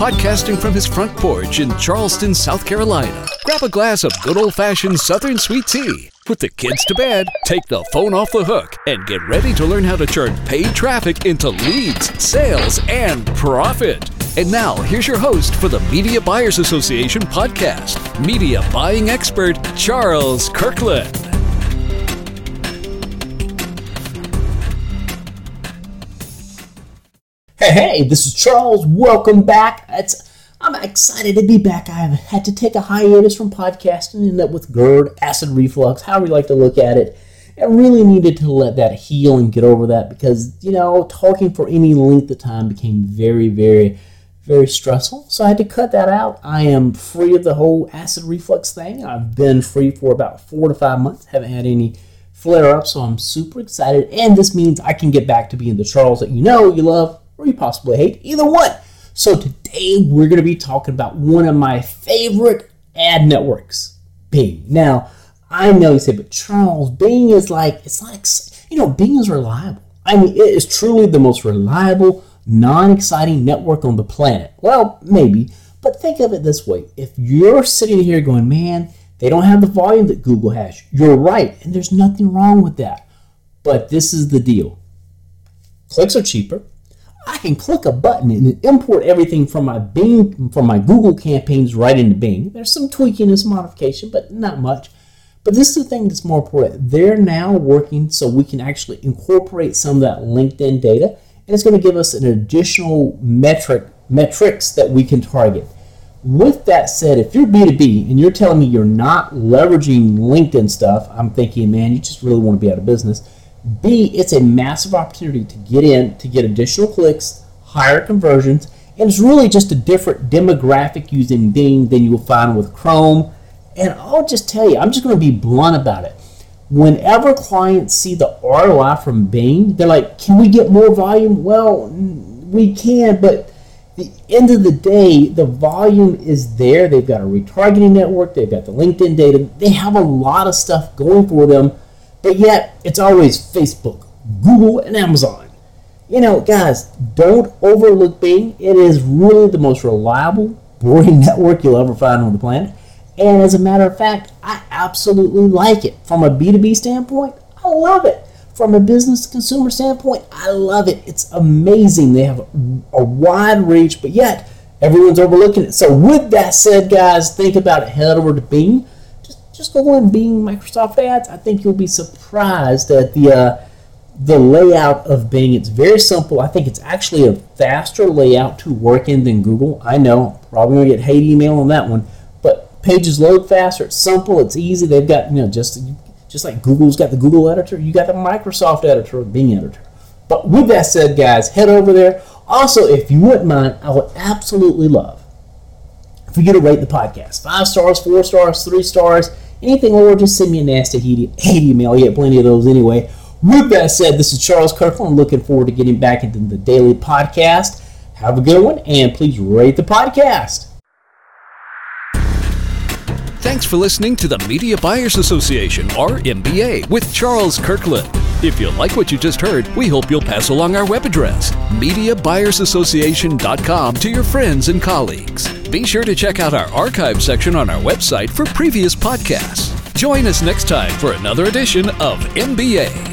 podcasting from his front porch in Charleston, South Carolina. Grab a glass of good old fashioned Southern sweet tea. Put the kids to bed, take the phone off the hook, and get ready to learn how to turn paid traffic into leads, sales, and profit. And now, here's your host for the Media Buyers Association podcast, media buying expert Charles Kirkland. Hey, hey, this is Charles. Welcome back. It's, I'm excited to be back. I have had to take a hiatus from podcasting and up with GERD, acid reflux, however you like to look at it. I really needed to let that heal and get over that because, you know, talking for any length of time became very, very, very stressful. So I had to cut that out. I am free of the whole acid reflux thing. I've been free for about four to five months. Haven't had any flare up, so I'm super excited. And this means I can get back to being the Charles that you know, you love, or you possibly hate, either one. So today we're going to be talking about one of my favorite ad networks, Bing. Now, I know you say, but Charles, Bing is like, it's not, you know, Bing is reliable. I mean, it is truly the most reliable, non exciting network on the planet. Well, maybe, but think of it this way if you're sitting here going, man, they don't have the volume that Google has, you're right, and there's nothing wrong with that. But this is the deal clicks are cheaper, I can click a button and import everything from my Bing, from my Google campaigns right into Bing. There's some tweaking and some modification, but not much. But this is the thing that's more important. They're now working so we can actually incorporate some of that LinkedIn data, and it's going to give us an additional metric metrics that we can target. With that said, if you're B2B and you're telling me you're not leveraging LinkedIn stuff, I'm thinking, man, you just really want to be out of business B, it's a massive opportunity to get in, to get additional clicks, higher conversions, and it's really just a different demographic using Bing than you will find with Chrome. And I'll just tell you, I'm just going to be blunt about it. Whenever clients see the ROI from Bing, they're like, can we get more volume? Well, we can, but the end of the day, the volume is there. They've got a retargeting network, they've got the LinkedIn data, they have a lot of stuff going for them but yet, it's always Facebook, Google, and Amazon. You know, guys, don't overlook Bing. It is really the most reliable, boring network you'll ever find on the planet. And as a matter of fact, I absolutely like it. From a B2B standpoint, I love it. From a business consumer standpoint, I love it. It's amazing. They have a wide reach, but yet everyone's overlooking it. So, with that said, guys, think about it. Head over to Bing just go and Bing Microsoft Ads. I think you'll be surprised at the uh, the layout of Bing. It's very simple. I think it's actually a faster layout to work in than Google. I know, probably gonna get hate email on that one, but pages load faster. It's simple. It's easy. They've got you know just just like Google's got the Google editor, you got the Microsoft editor, Bing editor. But with that said, guys, head over there. Also, if you wouldn't mind, I would absolutely love if you to rate the podcast. Five stars, four stars, three stars anything or just send me a nasty hate email. You get plenty of those anyway. With that said, this is Charles Kirkland. Looking forward to getting back into the daily podcast. Have a good one, and please rate the podcast. Thanks for listening to the Media Buyers Association, or MBA, with Charles Kirkland. If you like what you just heard, we hope you'll pass along our web address, MediaBuyersAssociation.com, to your friends and colleagues. Be sure to check out our archive section on our website for previous podcasts. Join us next time for another edition of MBA.